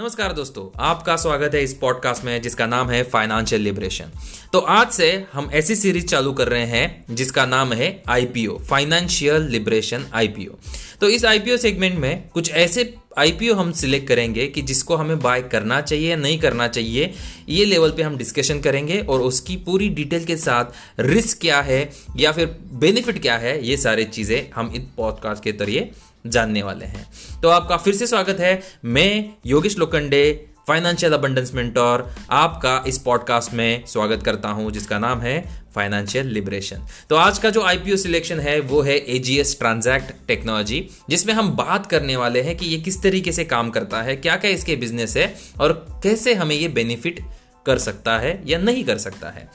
नमस्कार दोस्तों, आपका स्वागत है इस पॉडकास्ट में जिसका नाम है फाइनेंशियल लिबरेशन तो आज से हम ऐसी सीरीज़ चालू कर रहे हैं जिसका नाम है आईपीओ फाइनेंशियल लिबरेशन आईपीओ तो इस आईपीओ सेगमेंट में कुछ ऐसे आईपीओ हम सिलेक्ट करेंगे कि जिसको हमें बाय करना चाहिए या नहीं करना चाहिए, ये लेवल पे हम डिस्कशन करेंगे और उसकी पूरी डिटेल के साथ रिस्क क्या है या फिर बेनिफिट क्या है, ये सारी चीज़ें हम इस पॉडकास्ट के ज़रिए जानने वाले हैं। तो आपका फिर से स्वागत है मैं Yogesh Lokhande financial abundance mentor आपका इस पॉडकास्ट में स्वागत करता हूँ, जिसका नाम है फाइनेंशियल लिबरेशन तो आज का जो आईपीओ सिलेक्शन है, वो है एजीएस ट्रांजैक्ट टेक्नोलॉजी जिसमें हम बात करने वाले हैं कि ये किस तरीके से काम करता है क्या क्या इसके बिज़नेस है, और कैसे हमें ये बेनिफिट कर सकता है या नहीं कर सकता है।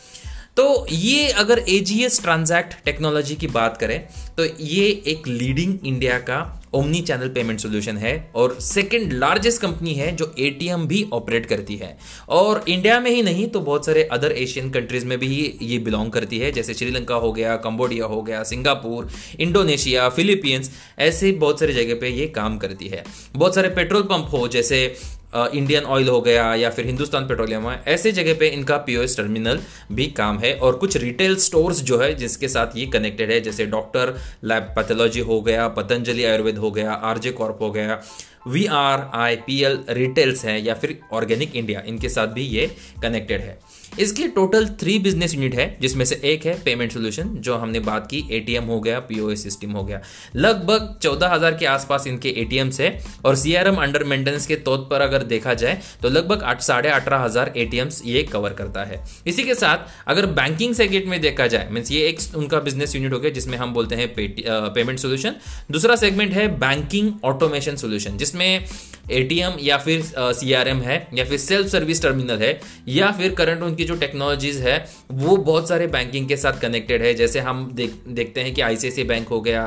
तो ये अगर एजीएस ट्रांजैक्ट टेक्नोलॉजी की बात करें तो ये एक लीडिंग इंडिया का ओमनी चैनल पेमेंट सोल्यूशन है और सेकेंड लार्जेस्ट कंपनी है जो एटीएम भी ऑपरेट करती है। और इंडिया में ही नहीं तो बहुत सारे अदर एशियन कंट्रीज़ में भी ये बिलोंग करती है, जैसे श्रीलंका हो गया, कंबोडिया हो गया, सिंगापुर, इंडोनेशिया, फिलीपींस, ऐसे बहुत सारी जगह पे ये काम करती है। बहुत सारे पेट्रोल पंप हो, जैसे इंडियन ऑयल हो गया या फिर हिंदुस्तान पेट्रोलियम है ऐसे जगह पे इनका पीओएस टर्मिनल भी काम है और कुछ रिटेल स्टोर्स जो है जिसके साथ ये कनेक्टेड है, जैसे डॉक्टर लैब पैथोलॉजी हो गया पतंजलि आयुर्वेद हो गया आरजे कॉर्प हो गया V R I P L retails हैं या फिर ऑर्गेनिक इंडिया इनके साथ भी ये कनेक्टेड है। इसके टोटल थ्री बिज़नेस यूनिट है, जिसमें से एक है पेमेंट सोल्यूशन जो हमने बात की एटीएम हो गया पीओएस सिस्टम हो गया। लगभग चौदह हज़ार के आसपास इनके एटीएम्स है और सीआरएम अंडर मेंटेनेंस के तौर पर अगर देखा जाए तो लगभग आठ, साढ़े अठारह हज़ार एटीएम्स ये कवर करता है। इसी के साथ, अगर बैंकिंग सेगमेंट में देखा जाए मीन्स ये एक उनका बिज़नेस यूनिट हो गया, जिसमें हम बोलते हैं पेमेंट सोल्यूशन दूसरा सेगमेंट है बैंकिंग ऑटोमेशन सोल्यूशन जिसमें एटीएम या फिर सीआरएम है, या फिर सेल्फ सर्विस टर्मिनल है, या फिर करंट उनकी जो टेक्नोलॉजीज़ है, वो बहुत सारे बैंकिंग के साथ कनेक्टेड है। जैसे हम देख, देखते हैं कि आईसीआईसी बैंक हो गया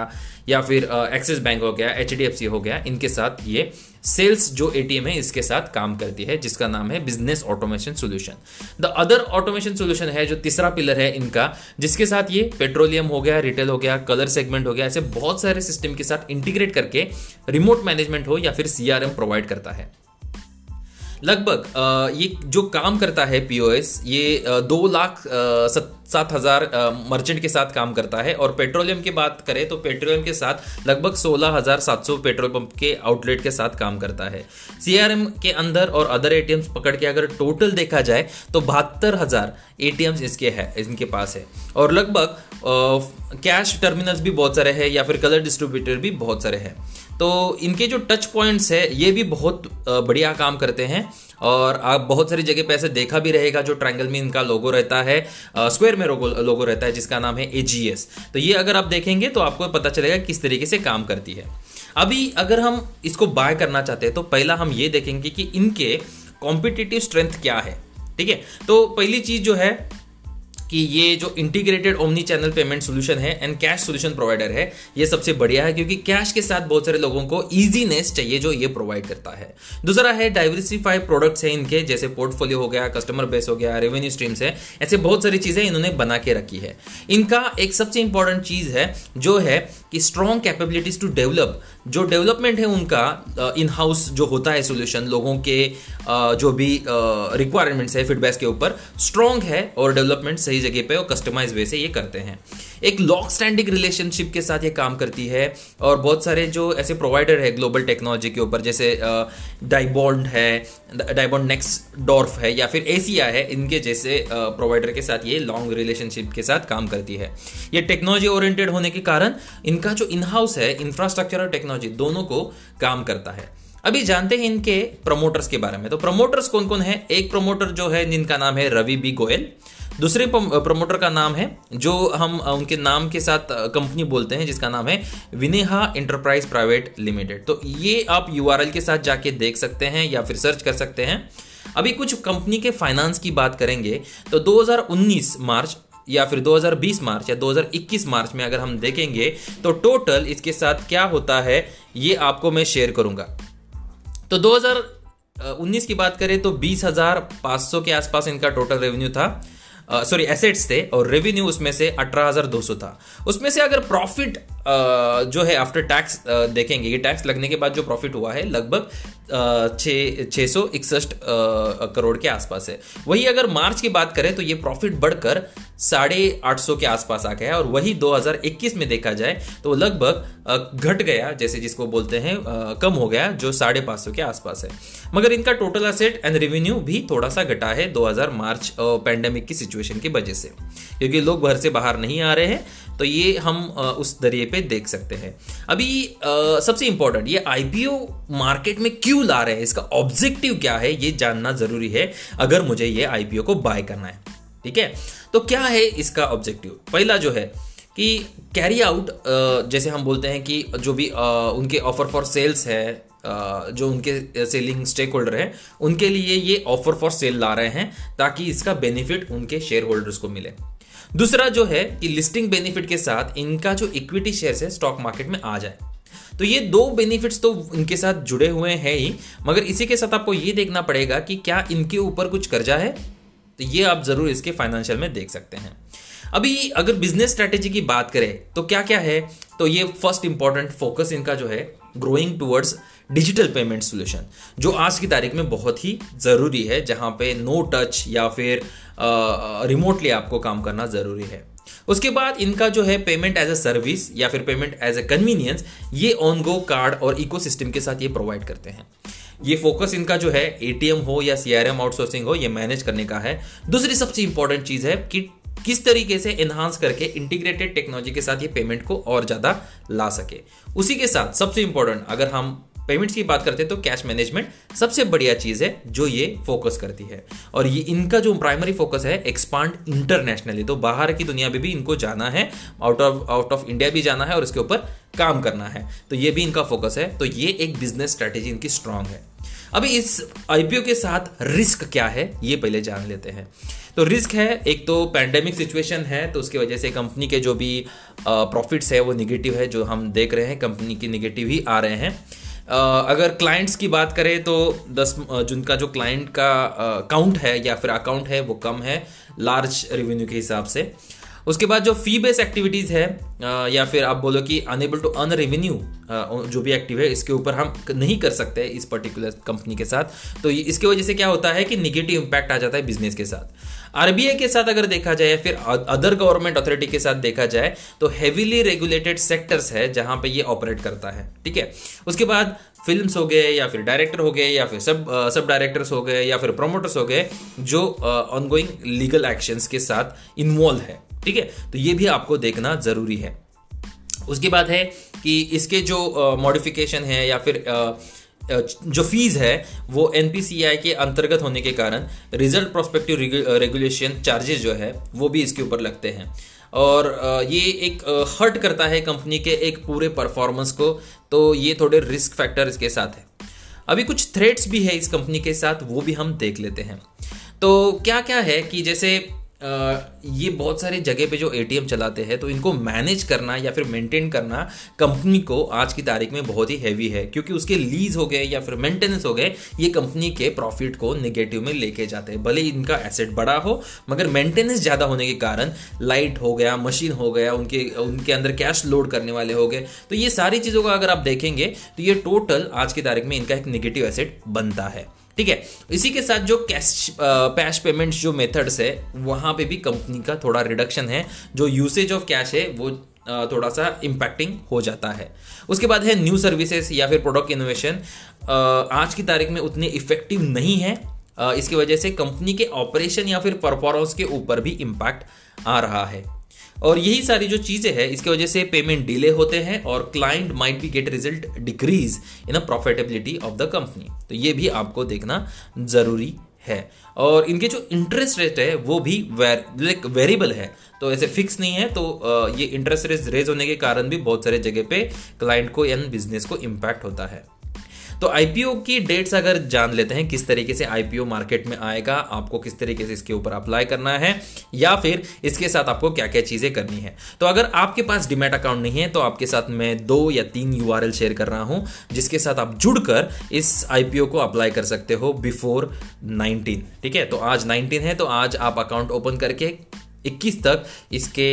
या फिर एक्सिस बैंक हो गया HDFC हो गया, इनके साथ ये सेल्स जो एटीएम है, इसके साथ काम करती है, जिसका नाम है business automation solution the other automation solution है, जो तीसरा पिलर है इनका, जिसके साथ ये पेट्रोलियम हो गया रिटेल हो गया कलर सेगमेंट हो गया, ऐसे बहुत सारे सिस्टम के साथ इंटीग्रेट करके रिमोट मैनेजमेंट हो या फिर सीआरएम प्रोवाइड करता है। लगभग ये जो काम करता है पीओएस ये दो लाख सात हज़ार मर्चेंट के साथ काम करता है। और पेट्रोलियम की बात करें तो पेट्रोलियम के साथ लगभग सोलह हज़ार सात सौ पेट्रोल पंप के आउटलेट के साथ काम करता है। सीआरएम के अंदर और अदर एटीएम्स पकड़ के अगर टोटल देखा जाए तो बहत्तर हज़ार एटीएम्स इसके है, इनके पास है। और लगभग कैश टर्मिनल्स भी बहुत सारे हैं, या फिर कलर डिस्ट्रीब्यूटर भी बहुत सारे हैं। तो इनके जो टच पॉइंट्स है, ये भी बहुत बढ़िया काम करते हैं। और आप बहुत सारी जगह पे ऐसे देखा भी रहेगा जो ट्रायंगल में इनका लोगो रहता है स्क्वायर में लोगो रहता है, जिसका नाम है एजीएस तो ये अगर आप देखेंगे तो आपको पता चलेगा किस तरीके से काम करती है। अभी अगर हम इसको बाय करना चाहते हैं तो पहला हम ये देखेंगे कि इनके कॉम्पिटिटिव स्ट्रेंथ क्या है, ठीक है? तो पहली चीज़ जो है कि ये जो integrated omni channel payment solution है एंड कैश सोल्यूशन प्रोवाइडर है, ये सबसे बढ़िया है क्योंकि कैश के साथ बहुत सारे लोगों को ईजीनेस चाहिए जो ये प्रोवाइड करता है। दूसरा है डाइवर्सिफाइड प्रोडक्ट्स है इनके, जैसे पोर्टफोलियो हो गया कस्टमर बेस हो गया रेवेन्यू स्ट्रीम्स है, ऐसे बहुत सारी चीज़ें इन्होंने बना के रखी है। इनका एक सबसे इंपॉर्टेंट चीज़ है, जो है स्ट्रॉन्ग कैपेबिलिटीज टू डेवलप जो डेवलपमेंट है उनका इन हाउस जो होता है सोल्यूशन लोगों के जो भी रिक्वायरमेंट्स है फीडबैक के ऊपर स्ट्रॉन्ग है और डेवलपमेंट सही जगह पे और कस्टमाइज वे से ये करते हैं। एक लॉन्ग स्टैंडिंग रिलेशनशिप के साथ ये काम करती है और बहुत सारे जो ऐसे प्रोवाइडर है ग्लोबल टेक्नोलॉजी के ऊपर, जैसे डाइबॉन्ड है डाइबॉन्ड नेक्स्ट डॉर्फ है या फिर एसिया है, इनके जैसे प्रोवाइडर के साथ ये लॉन्ग रिलेशनशिप के साथ काम करती है। ये टेक्नोलॉजी ओरिएंटेड होने के कारण इनका जो इनहाउस है इंफ्रास्ट्रक्चर और टेक्नोलॉजी दोनों को काम करता है। अभी जानते हैं इनके प्रमोटर्स के बारे में तो प्रमोटर्स कौन कौन है? एक प्रमोटर जो है, जिनका नाम है रवि बी गोयल दूसरे प्रमोटर का नाम है, जो हम उनके नाम के साथ कंपनी बोलते हैं, जिसका नाम है विनेहा इंटरप्राइज प्राइवेट लिमिटेड तो ये आप यूआरएल के साथ जाके देख सकते हैं या फिर सर्च कर सकते हैं। अभी कुछ कंपनी के फाइनेंस की बात करेंगे तो 2019 मार्च या फिर 2020 मार्च या 2021 मार्च में अगर हम देखेंगे तो टोटल इसके साथ क्या होता है, ये आपको मैं शेयर करूँगा। तो 2019 की बात करें तो बीस हज़ार पाँच सौ के आसपास इनका टोटल रेवेन्यू था। सॉरी एसेट्स थे और रेवेन्यू उसमें से अठारह हज़ार दो सौ था। उसमें से अगर प्रॉफिट जो है आफ्टर टैक्स देखेंगे, ये टैक्स लगने के बाद जो प्रॉफिट हुआ है लगभग छः सौ इकसठ करोड़ के आसपास है। वही अगर मार्च की बात करें तो ये प्रॉफिट बढ़कर साढ़े आठ सौ के आसपास आ गया है और वही 2021 में देखा जाए तो लगभग घट गया, जैसे जिसको बोलते हैं कम हो गया, जो साढ़े पाँच सौ के आसपास है। मगर इनका टोटल असेट एंड रेवेन्यू भी थोड़ा सा घटा है 2000 मार्च पैंडेमिक की सिचुएशन की वजह से। क्योंकि लोग घर से बाहर नहीं आ रहे हैं तो ये हम उस दरिए पे देख सकते हैं। अभी सबसे इंपॉर्टेंट ये आईपीओ मार्केट में क्यों ला रहे हैं? इसका ऑब्जेक्टिव क्या है? ये जानना ज़रूरी है, अगर मुझे ये आईपीओ को बाय करना है। ठीक है? तो क्या है इसका ऑब्जेक्टिव पहला जो है कि कैरी आउट जैसे हम बोलते हैं कि जो भी उनके ऑफ़र फॉर सेल्स है जो उनके सेलिंग स्टेक होल्डर है, उनके लिए ये ऑफ़र फॉर सेल ला रहे हैं ताकि इसका बेनिफिट उनके शेयर होल्डर्स को मिले। दूसरा जो है कि लिस्टिंग बेनिफिट के साथ इनका जो इक्विटी शेयर है स्टॉक मार्केट में आ जाए। तो ये दो बेनिफिट्स तो इनके साथ जुड़े हुए हैं ही, मगर इसी के साथ आपको ये देखना पड़ेगा कि क्या इनके ऊपर कुछ कर्जा है तो ये आप ज़रूर इसके फाइनेंशियल में देख सकते हैं। अभी अगर बिज़नेस स्ट्रेटेजी की बात करें तो क्या क्या है? तो ये फ़र्स्ट इंपॉर्टेंट फोकस इनका जो है growing towards digital payment solution जो आज की तारीख में बहुत ही ज़रूरी है, जहाँ पे नो टच या फिर रिमोटली आपको काम करना ज़रूरी है। उसके बाद इनका जो है पेमेंट एज अ सर्विस या फिर पेमेंट एज ए कन्वीनियंस ये ऑन गो कार्ड और इकोसिस्टम के साथ ये प्रोवाइड करते हैं। ये फोकस इनका जो है एटीएम हो या सीआरएम आउटसोर्सिंग हो, ये मैनेज करने का है। दूसरी सबसे इंपॉर्टेंट चीज़ है कि किस तरीके से एनहांस करके इंटीग्रेटेड टेक्नोलॉजी के साथ ये पेमेंट को और ज़्यादा ला सके। उसी के साथ सबसे इंपॉर्टेंट अगर हम पेमेंट्स की बात करते हैं तो कैश मैनेजमेंट सबसे बढ़िया चीज़ है जो ये फोकस करती है। और ये इनका जो प्राइमरी फोकस है एक्सपांड इंटरनेशनली तो बाहर की दुनिया में भी इनको जाना है out of out of India भी जाना है और इसके ऊपर काम करना है। तो ये भी इनका फोकस है। तो ये एक बिज़नेस स्ट्रेटेजी इनकी स्ट्रांग है। अभी इस आईपीओ के साथ रिस्क क्या है, ये पहले जान लेते हैं। तो रिस्क है, एक तो पैंडेमिक सिचुएशन है तो उसकी वजह से कंपनी के जो भी प्रॉफिट्स है, वो निगेटिव है, जो हम देख रहे हैं कंपनी की निगेटिव ही आ रहे हैं। अगर क्लाइंट्स की बात करें तो दस जिनका जो क्लाइंट का काउंट है या फिर अकाउंट है, वो कम है लार्ज रेवेन्यू के हिसाब से। उसके बाद जो फ़ी बेस एक्टिविटीज़ है या फिर आप बोलो कि अनेबल टू अर्न रेवेन्यू जो भी एक्टिव है, इसके ऊपर हम नहीं कर सकते इस पर्टिकुलर कंपनी के साथ। तो इसके वजह से क्या होता है कि निगेटिव इंपैक्ट आ जाता है बिज़नेस के साथ। आरबीआई के साथ अगर देखा जाए या फिर अदर गवर्नमेंट अथॉरिटी के साथ देखा जाए तो हेवीली रेगुलेटेड सेक्टर्स है जहाँ पे ये ऑपरेट करता है, ठीक है? उसके बाद फिल्म्स हो गए, या फिर डायरेक्टर हो गए, या फिर सब सब डायरेक्टर्स हो गए, या फिर प्रोमोटर्स हो गए, जो ऑनगोइंग लीगल एक्शंस के साथ इन्वॉल्व है। ठीक है? तो ये भी आपको देखना ज़रूरी है। उसके बाद है कि इसके जो मॉडिफिकेशन है या फिर जो फ़ीस है, वो NPCI के अंतर्गत होने के कारण रिज़ल्ट प्रोस्पेक्टिव रेगुलेशन चार्जेस जो है, वो भी इसके ऊपर लगते हैं। और ये एक हर्ट करता है कंपनी के एक पूरे परफॉर्मेंस को तो ये थोड़े रिस्क फैक्टर इसके साथ है। अभी कुछ थ्रेट्स भी है इस कंपनी के साथ, वो भी हम देख लेते हैं। तो क्या क्या है कि जैसे ये बहुत सारे जगह पे जो एटीएम चलाते हैं तो इनको मैनेज करना या फिर मेंटेन करना कंपनी को आज की तारीख में बहुत ही हैवी है, क्योंकि उसके लीज हो गए या फिर मेंटेनेंस हो गए, ये कंपनी के प्रॉफिट को नेगेटिव में लेके जाते हैं, भले इनका एसेट बड़ा हो, मगर मेंटेनेंस ज़्यादा होने के कारण लाइट हो गया मशीन हो गया, उनके उनके अंदर कैश लोड करने वाले हो गए तो ये सारी चीज़ों का अगर आप देखेंगे तो ये टोटल आज की तारीख में इनका एक निगेटिव एसेट बनता है। ठीक है? इसी के साथ जो कैश कैश पेमेंट्स जो मेथड्स है, वहाँ पे भी कंपनी का थोड़ा रिडक्शन है। जो यूसेज ऑफ़ कैश है, वो थोड़ा सा इम्पैक्टिंग हो जाता है। उसके बाद है न्यू सर्विसेज़ या फिर प्रोडक्ट इनोवेशन आज की तारीख में उतनी इफ़ेक्टिव नहीं है। इसकी वजह से कंपनी के ऑपरेशन या फिर परफॉर्मेंस के ऊपर भी इम्पैक्ट आ रहा है। और यही सारी जो चीज़ें हैं, इसकी वजह से पेमेंट डिले होते हैं और client might be get result decrease in a profitability of the company तो ये भी आपको देखना ज़रूरी है। और इनके जो इंटरेस्ट रेट है, वो भी लाइक वेरिएबल है। तो ऐसे फिक्स नहीं है तो ये इंटरेस्ट रेट रेज होने के कारण भी बहुत सारे जगह पे क्लाइंट को या बिज़नेस को इम्पैक्ट होता है। तो आईपीओ की डेट्स अगर जान लेते हैं, किस तरीके से आईपीओ मार्केट में आएगा, आपको किस तरीके से इसके ऊपर अप्लाई करना है, या फिर इसके साथ आपको क्या क्या चीज़ें करनी है। तो अगर आपके पास डिमेट अकाउंट नहीं है तो आपके साथ मैं दो या तीन यूआरएल शेयर कर रहा हूँ, जिसके साथ आप जुड़कर इस आईपीओ को अप्लाई कर सकते हो बिफोर नाइनटीन ठीक है? तो आज नाइनटीन है तो आज आप अकाउंट ओपन करके 21 तक इसके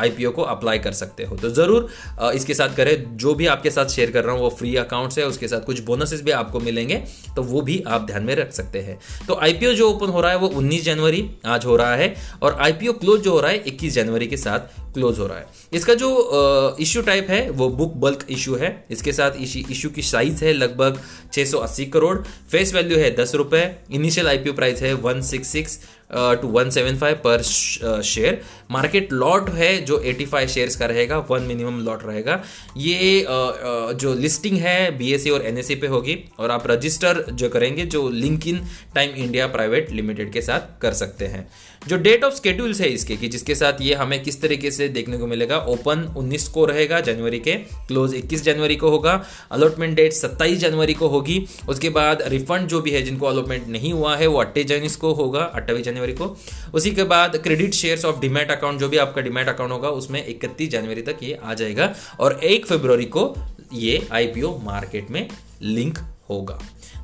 आईपीओ को अप्लाई कर सकते हो। तो ज़रूर इसके साथ करें। जो भी आपके साथ शेयर कर रहा हूँ, वो फ्री अकाउंट्स है, उसके साथ कुछ बोनसेस भी आपको मिलेंगे तो वो भी आप ध्यान में रख सकते हैं। तो आईपीओ जो ओपन हो रहा है, वो 19 जनवरी आज हो रहा है, और आईपीओ क्लोज जो हो रहा है 21 जनवरी के साथ क्लोज हो रहा है। इसका जो इश्यू टाइप है, वो बुक बल्क इशू है। इसके साथ इशू की साइज़ है लगभग 680 करोड़। फेस वैल्यू है दस रुपए। इनिशियल आईपीओ प्राइस है 166 टू वन सेवन फाइव पर शेयर मार्केट लॉट है जो एटी फाइव शेयर्स का रहेगा वन मिनिमम लॉट रहेगा। ये uh, uh, जो लिस्टिंग है बी और एन पे होगी और आप रजिस्टर जो करेंगे जो link in time India private limited के साथ कर सकते हैं। जो डेट ऑफ़ स्केड्यूल्स है इसके, कि जिसके साथ ये हमें किस तरीके से देखने को मिलेगा ओपन 19 को रहेगा जनवरी के क्लोज 21 जनवरी को होगा अलॉटमेंट डेट 27 जनवरी को होगी, उसके बाद रिफंड जो भी है जिनको अलॉटमेंट नहीं हुआ है, वो अट्ठाईस जनवरी को होगा, अट्ठाईस जनवरी को। उसी के बाद credit shares of demat account जो भी आपका डिमेट अकाउंट होगा, उसमें इकतीस जनवरी तक ये आ जाएगा, और एक फरवरी को ये आईपीओ मार्केट में लिंक होगा।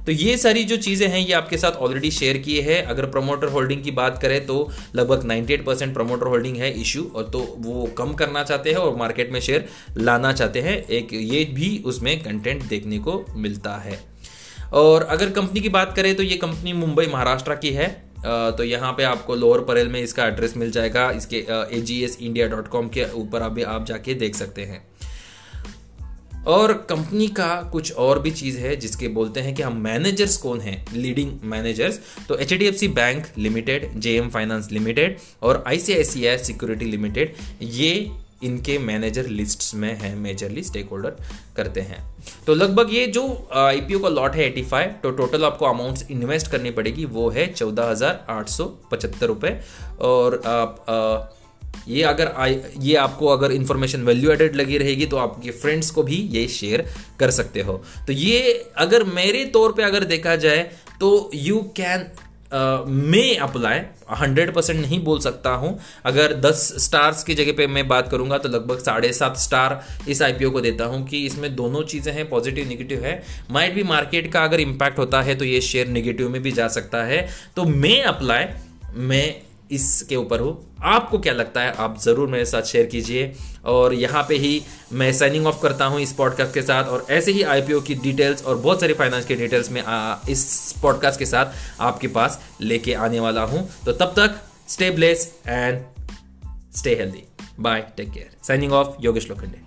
तो ये सारी जो चीज़ें हैं, ये आपके साथ ऑलरेडी शेयर किए हैं। अगर प्रमोटर होल्डिंग की बात करें तो लगभग 98 परसेंट प्रमोटर होल्डिंग है इशू और तो वो कम करना चाहते हैं और मार्केट में शेयर लाना चाहते हैं। एक ये भी उसमें कंटेंट देखने को मिलता है। और अगर कंपनी की बात करें तो ये कंपनी मुंबई, महाराष्ट्र की है। तो यहाँ पे आपको लोअर परेल में इसका एड्रेस मिल जाएगा। इसके A G S India dot com के ऊपर अभी आप जाके देख सकते हैं। और कंपनी का कुछ और भी चीज़ है जिसके बोलते हैं कि हम मैनेजर्स कौन हैं? लीडिंग मैनेजर्स तो C bank limited J M finance limited और आई सिक्योरिटी लिमिटेड ये इनके मैनेजर लिस्ट में है मेजरली स्टेक होल्डर करते हैं। तो लगभग ये जो आईपीओ का लॉट है 85 तो टोटल आपको अमाउंट इन्वेस्ट करनी पड़ेगी वो है चौदह हज़ार आठ सौ पचहत्तर रुपये और आप आ, ये अगर आ, ये आपको अगर इंफॉर्मेशन वैल्यू एडेड लगी रहेगी तो आपके फ्रेंड्स को भी ये शेयर कर सकते हो। तो ये अगर मेरे तौर पे अगर देखा जाए तो you can may apply hundred percent नहीं बोल सकता हूँ। अगर दस स्टार्स की जगह पे मैं बात करूँगा तो लगभग साढ़े सात स्टार इस आईपीओ को देता हूँ कि इसमें दोनों चीज़ें हैं पॉजिटिव निगेटिव है। माइट भी मार्केट का अगर इम्पैक्ट होता है तो ये शेयर निगेटिव में भी जा सकता है। तो मे अप्लाई मैं इसके ऊपर हो। आपको क्या लगता है? आप ज़रूर मेरे साथ शेयर कीजिए। और यहाँ पे ही मैं साइनिंग ऑफ़ करता हूँ इस पॉडकास्ट के साथ। और ऐसे ही आईपीओ की डिटेल्स और बहुत सारी फाइनेंस की डिटेल्स में इस पॉडकास्ट के साथ आपके पास लेके आने वाला हूँ। तो तब तक stay bless and stay healthy bye take care signing off Yogesh Lokhande